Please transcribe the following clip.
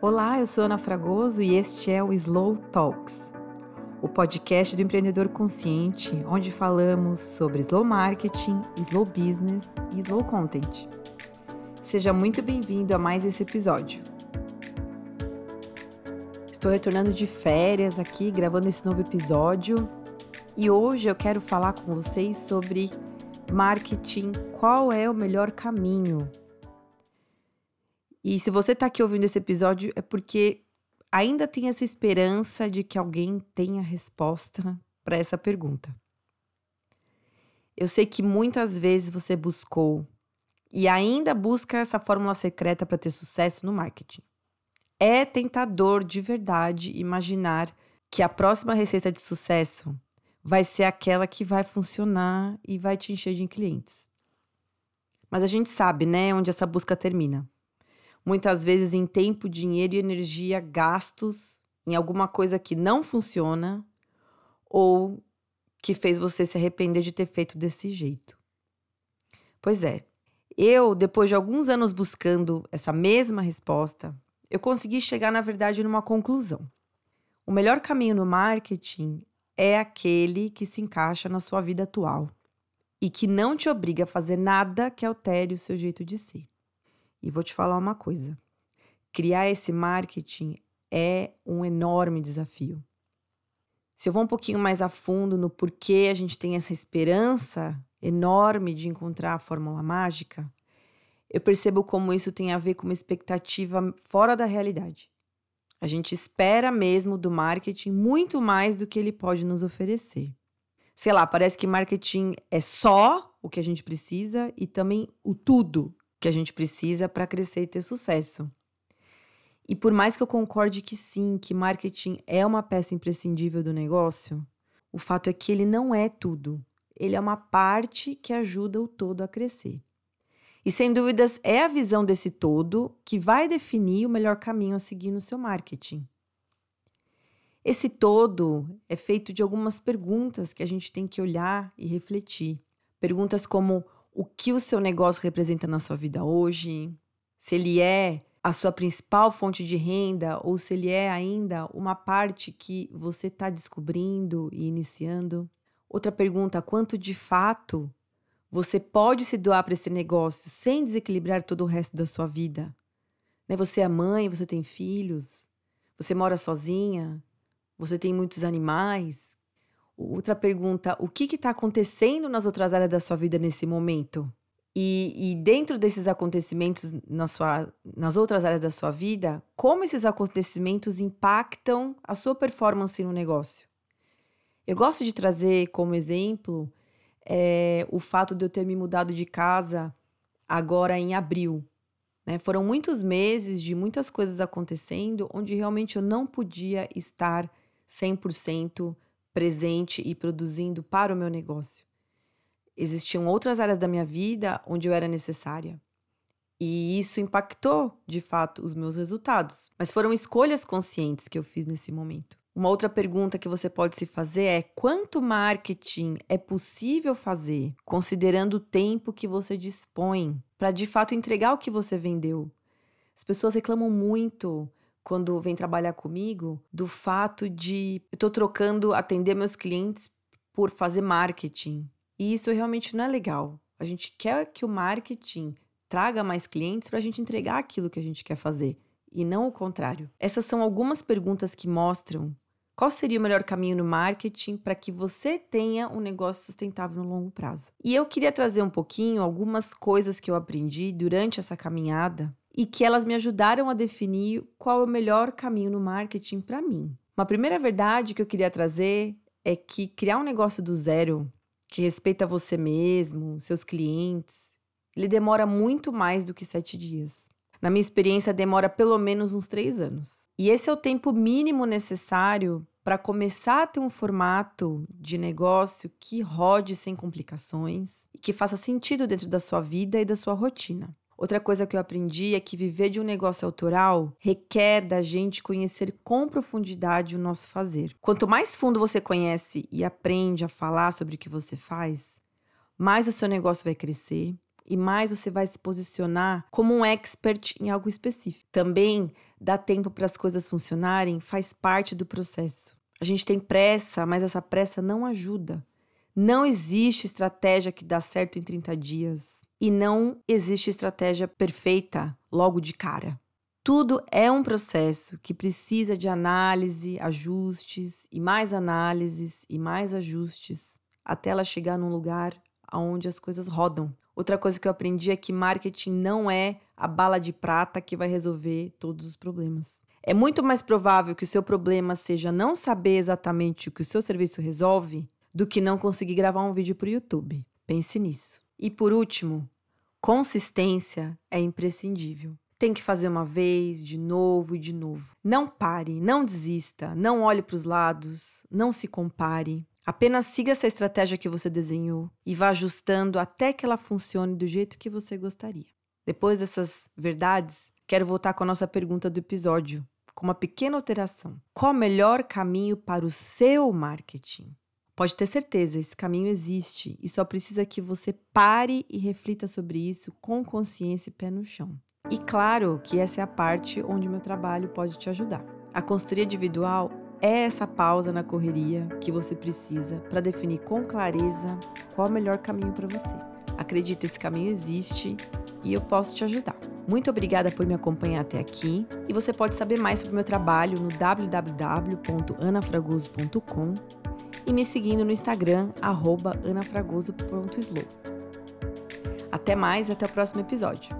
Olá, eu sou Ana Fragoso e este é o Slow Talks, o podcast do empreendedor consciente, onde falamos sobre slow marketing, slow business e slow content. Seja muito bem-vindo a mais esse episódio. Estou retornando de férias aqui, gravando esse novo episódio, e hoje eu quero falar com vocês sobre marketing, qual é o melhor caminho e se você está aqui ouvindo esse episódio, é porque ainda tem essa esperança de que alguém tenha resposta para essa pergunta. Eu sei que muitas vezes você buscou e ainda busca essa fórmula secreta para ter sucesso no marketing. É tentador de verdade imaginar que a próxima receita de sucesso vai ser aquela que vai funcionar e vai te encher de clientes. Mas a gente sabe, né, onde essa busca termina muitas vezes em tempo, dinheiro e energia gastos em alguma coisa que não funciona ou que fez você se arrepender de ter feito desse jeito. Pois é, eu, depois de alguns anos buscando essa mesma resposta, eu consegui chegar, na verdade, numa conclusão. O melhor caminho no marketing é aquele que se encaixa na sua vida atual e que não te obriga a fazer nada que altere o seu jeito de ser. E vou te falar uma coisa: criar esse marketing é um enorme desafio. Se eu vou um pouquinho mais a fundo no porquê a gente tem essa esperança enorme de encontrar a fórmula mágica, eu percebo como isso tem a ver com uma expectativa fora da realidade. A gente espera mesmo do marketing muito mais do que ele pode nos oferecer. Sei lá, parece que marketing é só o que a gente precisa e também o tudo que a gente precisa para crescer e ter sucesso. E por mais que eu concorde que sim, que marketing é uma peça imprescindível do negócio, o fato é que ele não é tudo. Ele é uma parte que ajuda o todo a crescer. E sem dúvidas é a visão desse todo que vai definir o melhor caminho a seguir no seu marketing. Esse todo é feito de algumas perguntas que a gente tem que olhar e refletir. Perguntas como o que o seu negócio representa na sua vida hoje, se ele é a sua principal fonte de renda ou se ele é ainda uma parte que você está descobrindo e iniciando. Outra pergunta: quanto de fato você pode se doar para esse negócio sem desequilibrar todo o resto da sua vida? Né? Você é mãe, você tem filhos, você mora sozinha, você tem muitos animais. Outra pergunta: o que está acontecendo nas outras áreas da sua vida nesse momento? E, e, dentro desses acontecimentos na sua, nas outras áreas da sua vida, como esses acontecimentos impactam a sua performance no negócio? Eu gosto de trazer como exemplo é, o fato de eu ter me mudado de casa agora em abril. Né? Foram muitos meses de muitas coisas acontecendo onde realmente eu não podia estar 100% presente e produzindo para o meu negócio. Existiam outras áreas da minha vida onde eu era necessária. E isso impactou, de fato, os meus resultados. Mas foram escolhas conscientes que eu fiz nesse momento. Uma outra pergunta que você pode se fazer é: quanto marketing é possível fazer, considerando o tempo que você dispõe, para de fato entregar o que você vendeu? As pessoas reclamam muito quando vem trabalhar comigo, do fato de eu tô trocando atender meus clientes por fazer marketing. E isso realmente não é legal. A gente quer que o marketing traga mais clientes para a gente entregar aquilo que a gente quer fazer e não o contrário. Essas são algumas perguntas que mostram qual seria o melhor caminho no marketing para que você tenha um negócio sustentável no longo prazo. E eu queria trazer um pouquinho algumas coisas que eu aprendi durante essa caminhada e que elas me ajudaram a definir qual é o melhor caminho no marketing para mim. Uma primeira verdade que eu queria trazer é que criar um negócio do zero, que respeita você mesmo, seus clientes, ele demora muito mais do que sete dias. Na minha experiência, demora pelo menos uns três anos. E esse é o tempo mínimo necessário para começar a ter um formato de negócio que rode sem complicações e que faça sentido dentro da sua vida e da sua rotina. Outra coisa que eu aprendi é que viver de um negócio autoral requer da gente conhecer com profundidade o nosso fazer. Quanto mais fundo você conhece e aprende a falar sobre o que você faz, mais o seu negócio vai crescer e mais você vai se posicionar como um expert em algo específico. Também dar tempo para as coisas funcionarem faz parte do processo. A gente tem pressa, mas essa pressa não ajuda. Não existe estratégia que dá certo em 30 dias. E não existe estratégia perfeita logo de cara. Tudo é um processo que precisa de análise, ajustes e mais análises e mais ajustes até ela chegar num lugar onde as coisas rodam. Outra coisa que eu aprendi é que marketing não é a bala de prata que vai resolver todos os problemas. É muito mais provável que o seu problema seja não saber exatamente o que o seu serviço resolve do que não conseguir gravar um vídeo para o YouTube. Pense nisso. E por último, consistência é imprescindível. Tem que fazer uma vez, de novo e de novo. Não pare, não desista, não olhe para os lados, não se compare. Apenas siga essa estratégia que você desenhou e vá ajustando até que ela funcione do jeito que você gostaria. Depois dessas verdades, quero voltar com a nossa pergunta do episódio, com uma pequena alteração. Qual o melhor caminho para o seu marketing? Pode ter certeza, esse caminho existe e só precisa que você pare e reflita sobre isso com consciência e pé no chão. E claro que essa é a parte onde meu trabalho pode te ajudar. A consultoria individual é essa pausa na correria que você precisa para definir com clareza qual o melhor caminho para você. Acredita, esse caminho existe e eu posso te ajudar. Muito obrigada por me acompanhar até aqui e você pode saber mais sobre o meu trabalho no www.anafragoso.com e me seguindo no Instagram anafragoso.slow. Até mais até o próximo episódio.